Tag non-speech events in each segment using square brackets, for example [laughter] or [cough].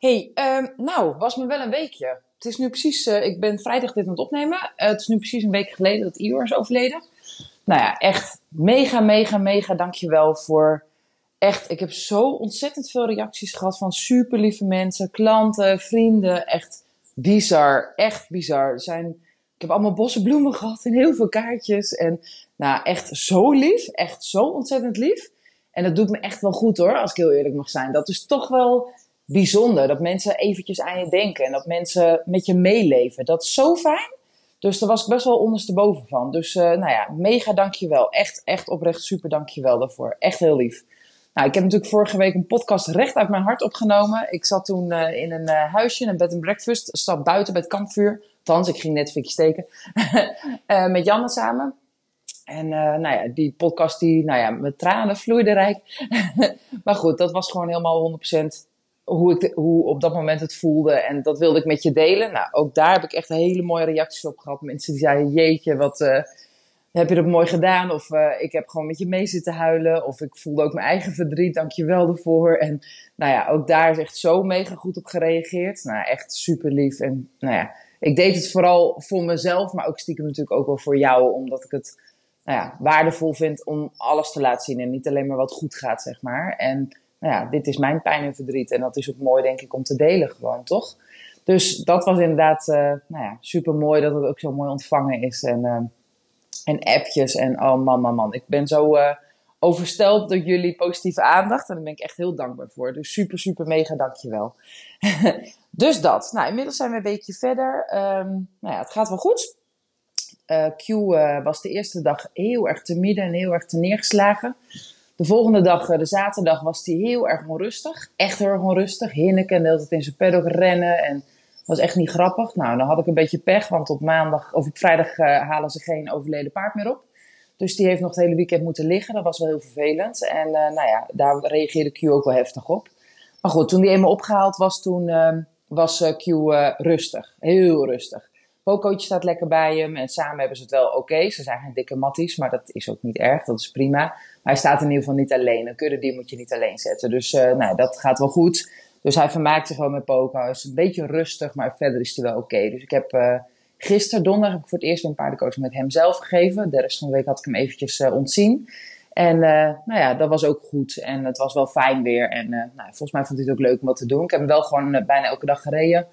Hey, um, nou, was me wel een weekje. Het is nu precies, uh, ik ben vrijdag dit aan het opnemen. Uh, het is nu precies een week geleden dat Ior is overleden. Nou ja, echt mega, mega, mega dankjewel voor echt. Ik heb zo ontzettend veel reacties gehad van super lieve mensen, klanten, vrienden. Echt bizar, echt bizar. Zijn, ik heb allemaal bossen bloemen gehad en heel veel kaartjes. En nou, echt zo lief, echt zo ontzettend lief. En dat doet me echt wel goed hoor, als ik heel eerlijk mag zijn. Dat is toch wel bijzonder. Dat mensen eventjes aan je denken en dat mensen met je meeleven. Dat is zo fijn. Dus daar was ik best wel ondersteboven van. Dus uh, nou ja, mega dankjewel. Echt, echt oprecht super dankjewel daarvoor. Echt heel lief. Nou, ik heb natuurlijk vorige week een podcast recht uit mijn hart opgenomen. Ik zat toen uh, in een uh, huisje, een bed and breakfast. Stap buiten bij het kampvuur. Althans, ik ging net fikje steken. [laughs] met Janne samen. En nou ja, die podcast, die, nou ja, met tranen vloeide rijk. [laughs] maar goed, dat was gewoon helemaal 100% hoe, ik hoe op dat moment het voelde. En dat wilde ik met je delen. Nou, ook daar heb ik echt hele mooie reacties op gehad. Mensen die zeiden, jeetje, wat uh, heb je dat mooi gedaan? Of uh, ik heb gewoon met je mee zitten huilen. Of ik voelde ook mijn eigen verdriet, dank je wel ervoor. En nou ja, ook daar is echt zo mega goed op gereageerd. Nou, echt super lief. En nou ja, ik deed het vooral voor mezelf, maar ook stiekem natuurlijk ook wel voor jou. Omdat ik het nou ja, waardevol vind om alles te laten zien. En niet alleen maar wat goed gaat, zeg maar. En nou ja, dit is mijn pijn en verdriet. En dat is ook mooi, denk ik, om te delen gewoon, toch? Dus dat was inderdaad uh, nou ja, super mooi dat het ook zo mooi ontvangen is. En, uh, en appjes en oh man, man, man. Ik ben zo uh, oversteld door jullie positieve aandacht. En daar ben ik echt heel dankbaar voor. Dus super, super mega dankjewel. [laughs] dus dat. Nou, inmiddels zijn we een beetje verder. Um, nou ja, het gaat wel goed. Q was de eerste dag heel erg te midden en heel erg te neergeslagen. De volgende dag, eh, de zaterdag, was hij heel erg onrustig. Echt heel erg onrustig. Hinneken de hele tijd in zijn paddock rennen. En was echt niet grappig. Nou, dan had ik een beetje pech, want op maandag of op vrijdag uh, halen ze geen overleden paard meer op. Dus die heeft nog het hele weekend moeten liggen. Dat was wel heel vervelend. En uh, nou ja, daar reageerde Q ook wel heftig op. Maar goed, toen die eenmaal opgehaald was, toen uh, was Q rustig. Heel rustig. Pocootje staat lekker bij hem en samen hebben ze het wel oké. Ze zijn geen dikke matties, maar dat is ook niet erg. Dat is prima. Hij staat in ieder geval niet alleen. Een kudde die moet je niet alleen zetten. Dus uh, nou, dat gaat wel goed. Dus hij vermaakt zich wel met Poco. Is een beetje rustig, maar verder is hij wel oké. Dus ik heb uh, gisteren, donderdag, heb ik voor het eerst een paardencoaching met hem zelf gegeven. De rest van de week had ik hem eventjes uh, ontzien. En nou ja, dat was ook goed. En het was wel fijn weer. En nou, volgens mij vond hij het ook leuk om wat te doen. Ik heb hem wel gewoon bijna elke dag gereden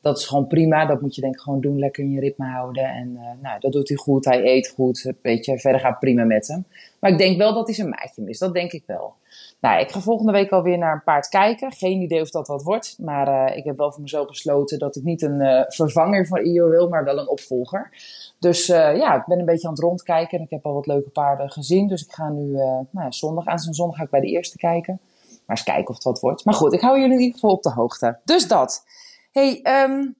dat is gewoon prima. Dat moet je denk ik gewoon doen, lekker in je ritme houden. En uh, nou, dat doet hij goed. Hij eet goed. Weet je, verder gaat prima met hem. Maar ik denk wel dat hij zijn maatje mist. Dat denk ik wel. Nou, ik ga volgende week alweer naar een paard kijken. Geen idee of dat wat wordt. Maar uh, ik heb wel voor mezelf besloten dat ik niet een uh, vervanger van Io wil, maar wel een opvolger. Dus ja, ik ben een beetje aan het rondkijken. En ik heb al wat leuke paarden gezien. Dus ik ga nu nou zondag, aan zijn zondag ga ik bij de eerste kijken. Maar eens kijken of het wat wordt. Maar goed, ik hou jullie in ieder geval op de hoogte. Dus dat hey, um,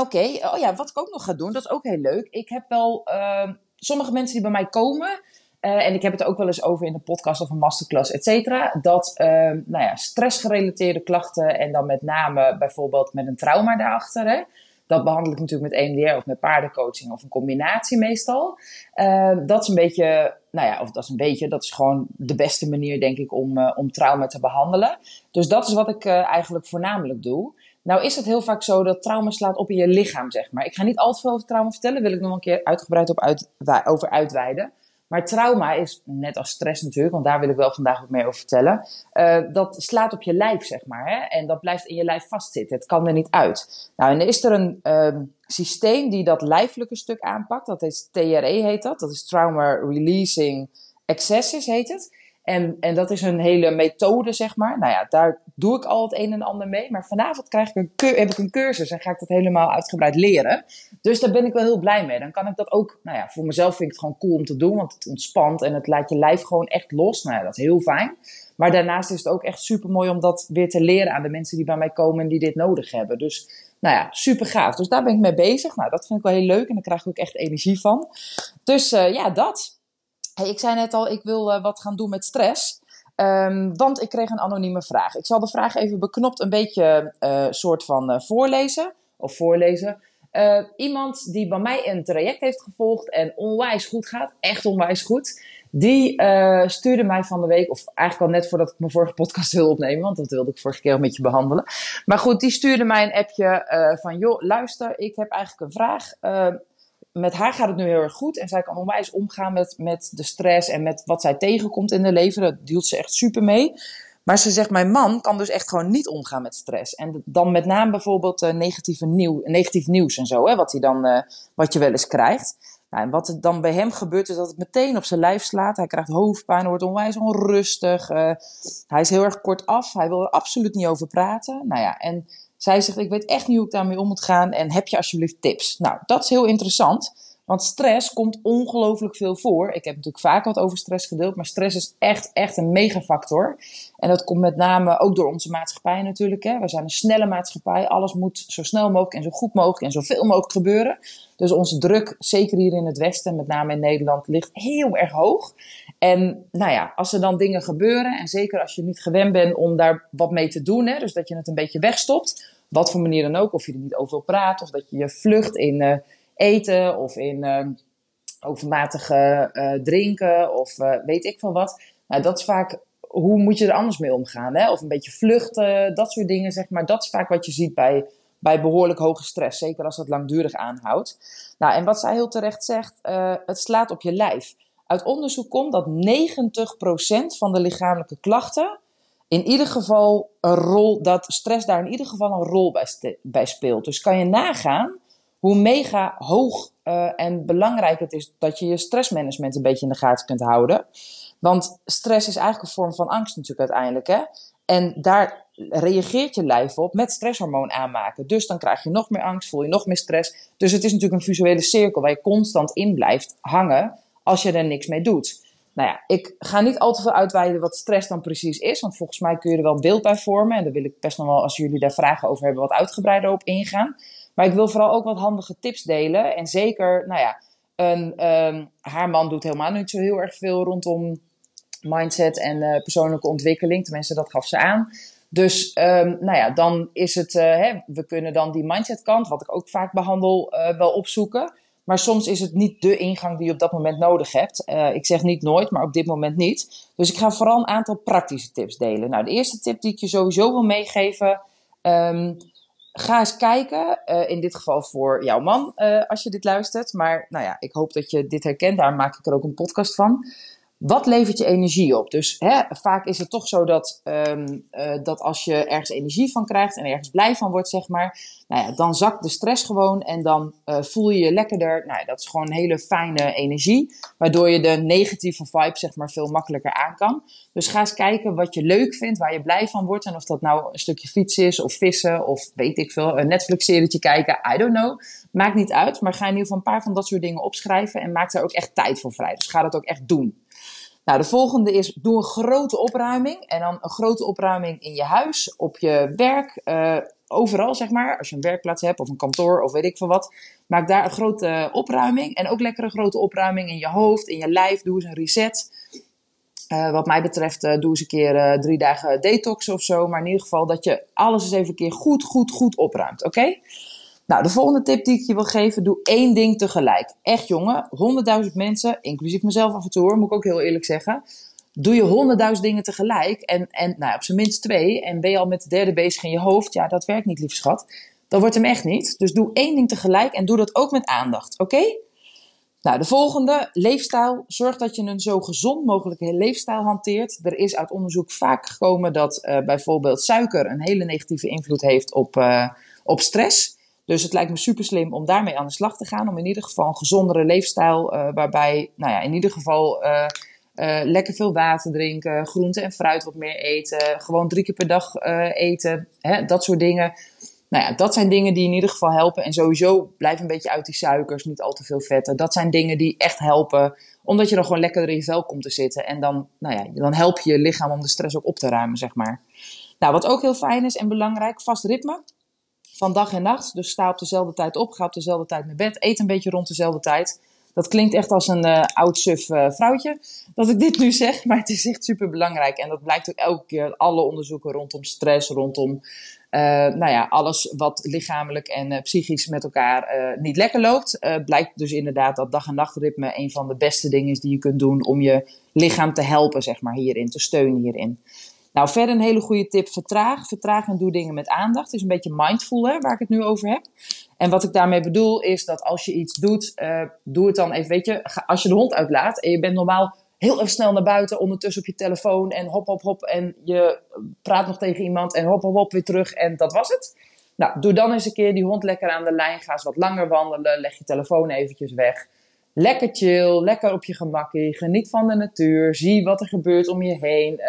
oké. Oh ja, wat ik ook nog ga doen, dat is ook heel leuk. Ik heb wel uh, sommige mensen die bij mij komen. Uh, en ik heb het ook wel eens over in de podcast of een masterclass, et cetera. Dat uh, nou ja, stressgerelateerde klachten en dan met name bijvoorbeeld met een trauma daarachter. Hè, dat behandel ik natuurlijk met EMDR of met paardencoaching of een combinatie meestal. Dat is een beetje, nou ja, of dat is een beetje, dat is gewoon de beste manier denk ik om, uh, om trauma te behandelen. Dus dat is wat ik uh, eigenlijk voornamelijk doe. Nou is het heel vaak zo dat trauma slaat op in je lichaam, zeg maar. Ik ga niet al te veel over trauma vertellen, wil ik nog een keer uitgebreid op uit, over uitweiden. Maar trauma is, net als stress natuurlijk, want daar wil ik wel vandaag wat meer over vertellen. Uh, dat slaat op je lijf, zeg maar. Hè? En dat blijft in je lijf vastzitten. Het kan er niet uit. Nou, en is er een uh, systeem die dat lijfelijke stuk aanpakt. Dat is TRE heet dat. Dat is Trauma Releasing Accesses heet het. En, en dat is een hele methode, zeg maar. Nou ja, daar doe ik al het een en ander mee. Maar vanavond krijg ik een heb ik een cursus en ga ik dat helemaal uitgebreid leren. Dus daar ben ik wel heel blij mee. Dan kan ik dat ook, nou ja, voor mezelf vind ik het gewoon cool om te doen. Want het ontspant en het laat je lijf gewoon echt los. Nou ja, dat is heel fijn. Maar daarnaast is het ook echt super mooi om dat weer te leren aan de mensen die bij mij komen en die dit nodig hebben. Dus nou ja, super gaaf. Dus daar ben ik mee bezig. Nou, dat vind ik wel heel leuk en daar krijg ik ook echt energie van. Dus uh, ja, dat. Hey, ik zei net al, ik wil uh, wat gaan doen met stress. Um, want ik kreeg een anonieme vraag. Ik zal de vraag even beknopt een beetje uh, soort van uh, voorlezen. Of voorlezen. Iemand die bij mij een traject heeft gevolgd en onwijs goed gaat. Echt onwijs goed. Die stuurde mij van de week, of eigenlijk al net voordat ik mijn vorige podcast wil opnemen. Want dat wilde ik vorige keer al met je behandelen. Maar goed, die stuurde mij een appje van... joh, luister, ik heb eigenlijk een vraag met haar gaat het nu heel erg goed. En zij kan onwijs omgaan met, met de stress en met wat zij tegenkomt in haar leven. Dat deelt ze echt super mee. Maar ze zegt, mijn man kan dus echt gewoon niet omgaan met stress. En dan met name bijvoorbeeld uh, negatieve negatief nieuws en zo, hè, wat, hij dan, uh, wat je wel eens krijgt. Nou, en wat er dan bij hem gebeurt, is dat het meteen op zijn lijf slaat. Hij krijgt hoofdpijn, wordt onwijs onrustig. Uh, hij is heel erg kort af, hij wil er absoluut niet over praten. Nou ja, en zij zegt, ik weet echt niet hoe ik daarmee om moet gaan en heb je alsjeblieft tips? Nou, dat is heel interessant, want stress komt ongelooflijk veel voor. Ik heb natuurlijk vaak wat over stress gedeeld, maar stress is echt, echt een megafactor. En dat komt met name ook door onze maatschappij natuurlijk. Hè. We zijn een snelle maatschappij, alles moet zo snel mogelijk en zo goed mogelijk en zoveel mogelijk gebeuren. Dus onze druk, zeker hier in het Westen, met name in Nederland, ligt heel erg hoog. En nou ja, als er dan dingen gebeuren, en zeker als je niet gewend bent om daar wat mee te doen, hè, dus dat je het een beetje wegstopt, wat voor manier dan ook, of je er niet over praat, of dat je je vlucht in uh, eten of in uh, overmatig uh, drinken of weet ik van wat. Nou, dat is vaak, hoe moet je er anders mee omgaan? Hè? Of een beetje vluchten, dat soort dingen, zeg maar. Dat is vaak wat je ziet bij, bij behoorlijk hoge stress, zeker als dat langdurig aanhoudt. Nou, en wat zij heel terecht zegt, het slaat op je lijf. Uit onderzoek komt dat 90% van de lichamelijke klachten in ieder geval een rol, dat stress daar in ieder geval een rol bij, speelt. Dus kan je nagaan hoe mega hoog uh, en belangrijk het is dat je je stressmanagement een beetje in de gaten kunt houden. Want stress is eigenlijk een vorm van angst natuurlijk uiteindelijk. Hè? En daar reageert je lijf op met stresshormoon aanmaken. Dus dan krijg je nog meer angst, voel je nog meer stress. Dus het is natuurlijk een visuele cirkel waar je constant in blijft hangen als je er niks mee doet. Nou ja, ik ga niet al te veel uitweiden wat stress dan precies is, want volgens mij kun je er wel een beeld bij vormen. En daar wil ik best nog wel, als jullie daar vragen over hebben, wat uitgebreider op ingaan. Maar ik wil vooral ook wat handige tips delen. En zeker, nou ja, een, um, haar man doet helemaal niet zo heel erg veel rondom mindset en uh, persoonlijke ontwikkeling. Tenminste, dat gaf ze aan. Dus um, nou ja, dan is het, uh, hè, we kunnen dan die mindset kant, wat ik ook vaak behandel, uh, wel opzoeken. Maar soms is het niet de ingang die je op dat moment nodig hebt. Uh, ik zeg niet nooit, maar op dit moment niet. Dus ik ga vooral een aantal praktische tips delen. Nou, de eerste tip die ik je sowieso wil meegeven. Um, ga eens kijken, uh, in dit geval voor jouw man, uh, als je dit luistert. Maar nou ja, ik hoop dat je dit herkent. Daar maak ik er ook een podcast van wat levert je energie op? Dus hè, vaak is het toch zo dat, um, uh, dat als je ergens energie van krijgt en ergens blij van wordt, zeg maar, nou ja, dan zakt de stress gewoon en dan uh, voel je je lekkerder. Nou, ja, dat is gewoon een hele fijne energie, waardoor je de negatieve vibe, zeg maar, veel makkelijker aan kan. Dus ga eens kijken wat je leuk vindt, waar je blij van wordt. En of dat nou een stukje fietsen is, of vissen, of weet ik veel, een Netflix-serietje kijken, I don't know. Maakt niet uit, maar ga in ieder geval een paar van dat soort dingen opschrijven en maak daar ook echt tijd voor vrij. Dus ga dat ook echt doen. Nou, de volgende is, doe een grote opruiming. En dan een grote opruiming in je huis, op je werk, uh, overal zeg maar. Als je een werkplaats hebt of een kantoor of weet ik veel wat. Maak daar een grote opruiming. En ook lekker een grote opruiming in je hoofd, in je lijf. Doe eens een reset. Uh, wat mij betreft, uh, doe eens een keer drie dagen detox of zo. Maar in ieder geval dat je alles eens even een keer goed, goed, goed opruimt. Oké? Nou, de volgende tip die ik je wil geven, doe één ding tegelijk. Echt jongen, honderdduizend mensen, inclusief mezelf af en toe moet ik ook heel eerlijk zeggen. Doe je honderdduizend dingen tegelijk en, en nou, op zijn minst twee en ben je al met de derde bezig in je hoofd, ja, dat werkt niet, lief schat. Dat wordt hem echt niet. Dus doe één ding tegelijk en doe dat ook met aandacht, oké? Nou, de volgende, leefstijl. Zorg dat je een zo gezond mogelijke leefstijl hanteert. Er is uit onderzoek vaak gekomen dat uh, bijvoorbeeld suiker een hele negatieve invloed heeft op, uh, op stress. Dus het lijkt me super slim om daarmee aan de slag te gaan. Om in ieder geval een gezondere leefstijl, uh, waarbij, nou ja, in ieder geval uh, Uh, lekker veel water drinken, groente en fruit wat meer eten, gewoon drie keer per dag eten, hè, dat soort dingen. Nou ja, dat zijn dingen die in ieder geval helpen. En sowieso blijf een beetje uit die suikers, niet al te veel vetten. Dat zijn dingen die echt helpen, omdat je dan gewoon lekker in je vel komt te zitten. En dan, nou ja, dan help je je lichaam om de stress ook op te ruimen, zeg maar. Nou, wat ook heel fijn is en belangrijk, vast ritme van dag en nacht. Dus sta op dezelfde tijd op, ga op dezelfde tijd naar bed, eet een beetje rond dezelfde tijd. Dat klinkt echt als een uh, oud suf uh, vrouwtje dat ik dit nu [laughs] zeg, maar het is echt super belangrijk. En dat blijkt ook elke keer alle onderzoeken rondom stress, rondom uh, nou ja, alles wat lichamelijk en psychisch met elkaar niet lekker loopt. blijkt dus inderdaad dat dag- en nachtritme een van de beste dingen is die je kunt doen om je lichaam te helpen, zeg maar, hierin, te steunen hierin. Nou, verder een hele goede tip: vertraag. Vertraag en doe dingen met aandacht. Het is een beetje mindful, hè, waar ik het nu over heb. En wat ik daarmee bedoel is dat als je iets doet, uh, doe het dan even. Weet je, als je de hond uitlaat en je bent normaal heel even snel naar buiten, ondertussen op je telefoon en hop, hop, hop. En je praat nog tegen iemand en hop, hop, hop weer terug en dat was het. Nou, doe dan eens een keer die hond lekker aan de lijn. Ga eens wat langer wandelen. Leg je telefoon eventjes weg. Lekker chill, lekker op je gemakkie. Geniet van de natuur. Zie wat er gebeurt om je heen. Uh,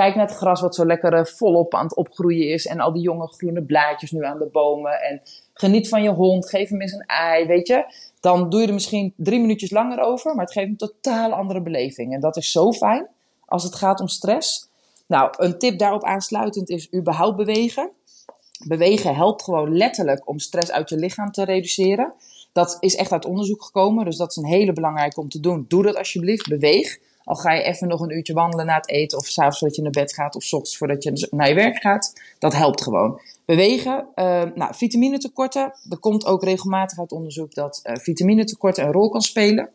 Kijk naar het gras wat zo lekker eh, volop aan het opgroeien is. En al die jonge groene blaadjes nu aan de bomen. En geniet van je hond. Geef hem eens een ei, weet je. Dan doe je er misschien drie minuutjes langer over. Maar het geeft een totaal andere beleving. En dat is zo fijn als het gaat om stress. Nou, een tip daarop aansluitend is überhaupt bewegen. Bewegen helpt gewoon letterlijk om stress uit je lichaam te reduceren. Dat is echt uit onderzoek gekomen. Dus dat is een hele belangrijke om te doen. Doe dat alsjeblieft. Beweeg. Al ga je even nog een uurtje wandelen na het eten of s'avonds voordat je naar bed gaat of s ochtends voordat je naar je werk gaat. Dat helpt gewoon. Bewegen, uh, nou, vitaminetekorten. Er komt ook regelmatig uit onderzoek dat uh, vitaminetekorten een rol kan spelen.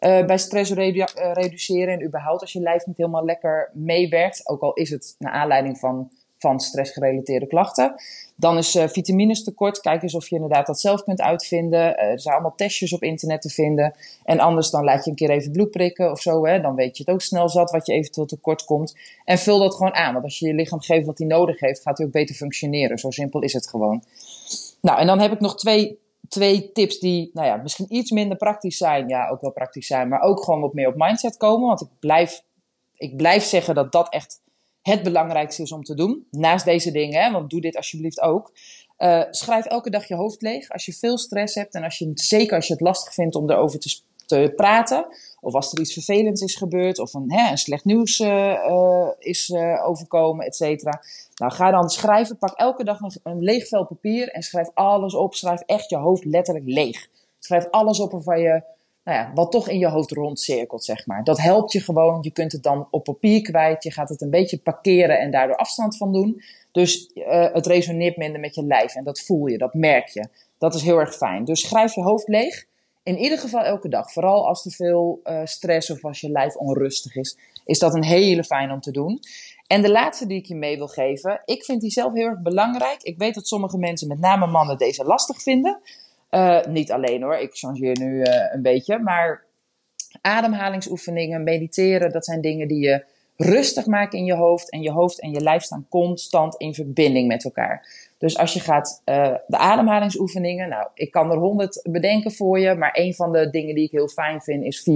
Uh, bij stress redu reduceren en überhaupt als je lijf niet helemaal lekker meewerkt. Ook al is het naar aanleiding van van stressgerelateerde klachten. Dan is uh, vitamines tekort. Kijk eens of je inderdaad dat zelf kunt uitvinden. Uh, er zijn allemaal testjes op internet te vinden. En anders dan laat je een keer even bloed prikken of zo. Hè. Dan weet je het ook snel zat wat je eventueel tekort komt. En vul dat gewoon aan. Want als je je lichaam geeft wat hij nodig heeft, gaat hij ook beter functioneren. Zo simpel is het gewoon. Nou, en dan heb ik nog twee, twee tips die nou ja, misschien iets minder praktisch zijn. Ja, ook wel praktisch zijn. Maar ook gewoon wat meer op mindset komen. Want ik blijf, ik blijf zeggen dat dat echt het belangrijkste is om te doen. Naast deze dingen, want doe dit alsjeblieft ook. Uh, schrijf elke dag je hoofd leeg. Als je veel stress hebt en als je, zeker als je het lastig vindt om erover te, te praten. Of als er iets vervelends is gebeurd. Of een, hè, slecht nieuws uh, uh, is overkomen, et cetera. Nou, ga dan schrijven. Pak elke dag een, een leeg vel papier. En schrijf alles op. Schrijf echt je hoofd letterlijk leeg. Schrijf alles op waarvan je nou ja, wat toch in je hoofd rondcirkelt, zeg maar. Dat helpt je gewoon. Je kunt het dan op papier kwijt. Je gaat het een beetje parkeren en daardoor afstand van doen. Dus uh, het resoneert minder met je lijf en dat voel je, dat merk je. Dat is heel erg fijn. Dus schrijf je hoofd leeg. In ieder geval elke dag. Vooral als er veel uh, stress of als je lijf onrustig is, is dat een hele fijn om te doen. En de laatste die ik je mee wil geven, ik vind die zelf heel erg belangrijk. Ik weet dat sommige mensen, met name mannen, deze lastig vinden. Uh, niet alleen hoor, ik changeer nu uh, een beetje. Maar ademhalingsoefeningen, mediteren, dat zijn dingen die je rustig maken in je hoofd. En je hoofd en je lijf staan constant in verbinding met elkaar. Dus als je gaat uh, de ademhalingsoefeningen, nou, ik kan er honderd bedenken voor je. Maar een van de dingen die ik heel fijn vind is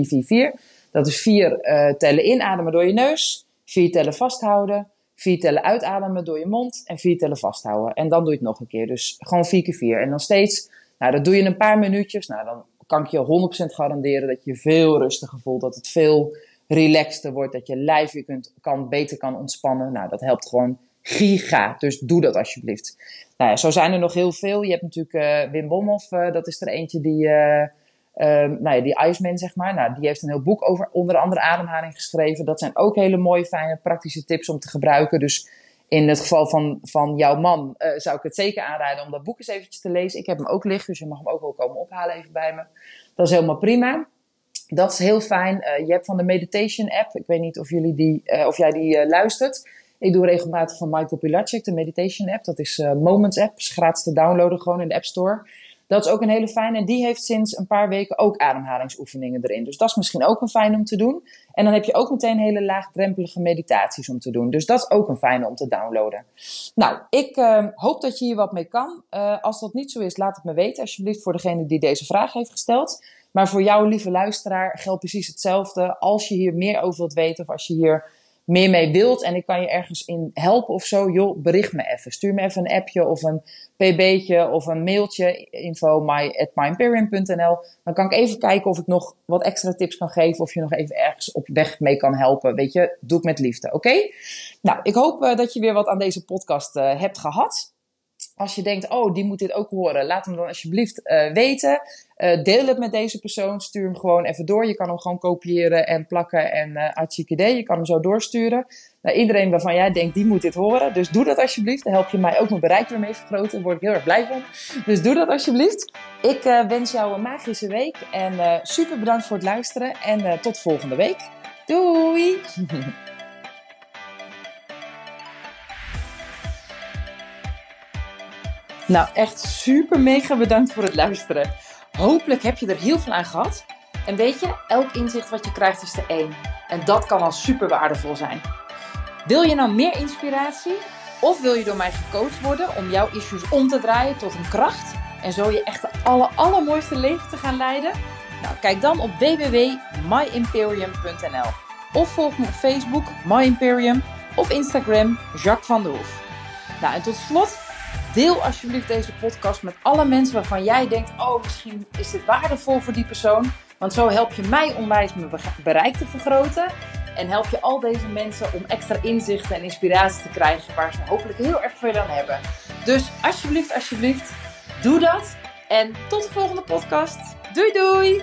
4-4-4. Dat is vier tellen inademen door je neus, vier tellen vasthouden, vier tellen uitademen door je mond en vier tellen vasthouden. En dan doe je het nog een keer. Dus gewoon vier keer vier. En dan steeds nou, dat doe je een paar minuutjes. Nou, dan kan ik je 100% garanderen dat je veel rustiger voelt. Dat het veel relaxter wordt. Dat je lijf je kunt, kan, beter kan ontspannen. Nou, dat helpt gewoon giga. Dus doe dat alsjeblieft. Nou ja, zo zijn er nog heel veel. Je hebt natuurlijk uh, Wim Bomhoff. Uh, dat is er eentje die... Uh, nou ja, die Iceman, zeg maar. Nou, die heeft een heel boek over onder andere ademhaling geschreven. Dat zijn ook hele mooie, fijne, praktische tips om te gebruiken. Dus in het geval van, van jouw man uh, zou ik het zeker aanraden om dat boek eens eventjes te lezen. Ik heb hem ook liggen, dus je mag hem ook wel komen ophalen even bij me. Dat is helemaal prima. Dat is heel fijn. Uh, je hebt van de Meditation app, ik weet niet of, jullie die, uh, of jij die luistert. Ik doe regelmatig van Michael Pilarczyk, de Meditation app. Dat is Moments app, is gratis te downloaden gewoon in de App Store. Dat is ook een hele fijne. En die heeft sinds een paar weken ook ademhalingsoefeningen erin. Dus dat is misschien ook een fijn om te doen. En dan heb je ook meteen hele laagdrempelige meditaties om te doen. Dus dat is ook een fijne om te downloaden. Nou, ik uh, hoop dat je hier wat mee kan. Uh, als dat niet zo is, laat het me weten alsjeblieft voor degene die deze vraag heeft gesteld. Maar voor jou, lieve luisteraar, geldt precies hetzelfde. Als je hier meer over wilt weten of als je hier meer mee wilt en ik kan je ergens in helpen of zo, joh, bericht me even. Stuur me even een appje of een pb'tje of een mailtje, info my at. Dan kan ik even kijken of ik nog wat extra tips kan geven of je nog even ergens op weg mee kan helpen. Weet je, doe ik met liefde, oké? Nou, ik hoop uh, dat je weer wat aan deze podcast uh, hebt gehad. Als je denkt, oh, die moet dit ook horen, laat hem dan alsjeblieft uh, weten. Uh, deel het met deze persoon. Stuur hem gewoon even door. Je kan hem gewoon kopiëren en plakken en uh, idee. Je kan hem zo doorsturen. Naar iedereen waarvan jij denkt, die moet dit horen. Dus doe dat alsjeblieft. Dan help je mij ook mijn bereik weer mee vergroten. Daar word ik heel erg blij van. Dus doe dat alsjeblieft. Ik wens jou een magische week. En super bedankt voor het luisteren. En tot volgende week. Doei! [laughs] Nou, echt super mega bedankt voor het luisteren. Hopelijk heb je er heel veel aan gehad. En weet je, elk inzicht wat je krijgt is er één. En dat kan al super waardevol zijn. Wil je nou meer inspiratie? Of wil je door mij gecoacht worden om jouw issues om te draaien tot een kracht? En zo je echt de aller, allermooiste leven te gaan leiden? Nou, kijk dan op www.myimperium.nl Of volg me op Facebook, My Imperium, of Instagram, Jacques van der Hoef. Nou, en tot slot Deel alsjeblieft deze podcast met alle mensen waarvan jij denkt: oh, misschien is dit waardevol voor die persoon. Want zo help je mij onwijs mijn bereik te vergroten. En help je al deze mensen om extra inzichten en inspiratie te krijgen waar ze hopelijk heel erg veel aan hebben. Dus alsjeblieft, alsjeblieft, doe dat. En tot de volgende podcast. Doei doei!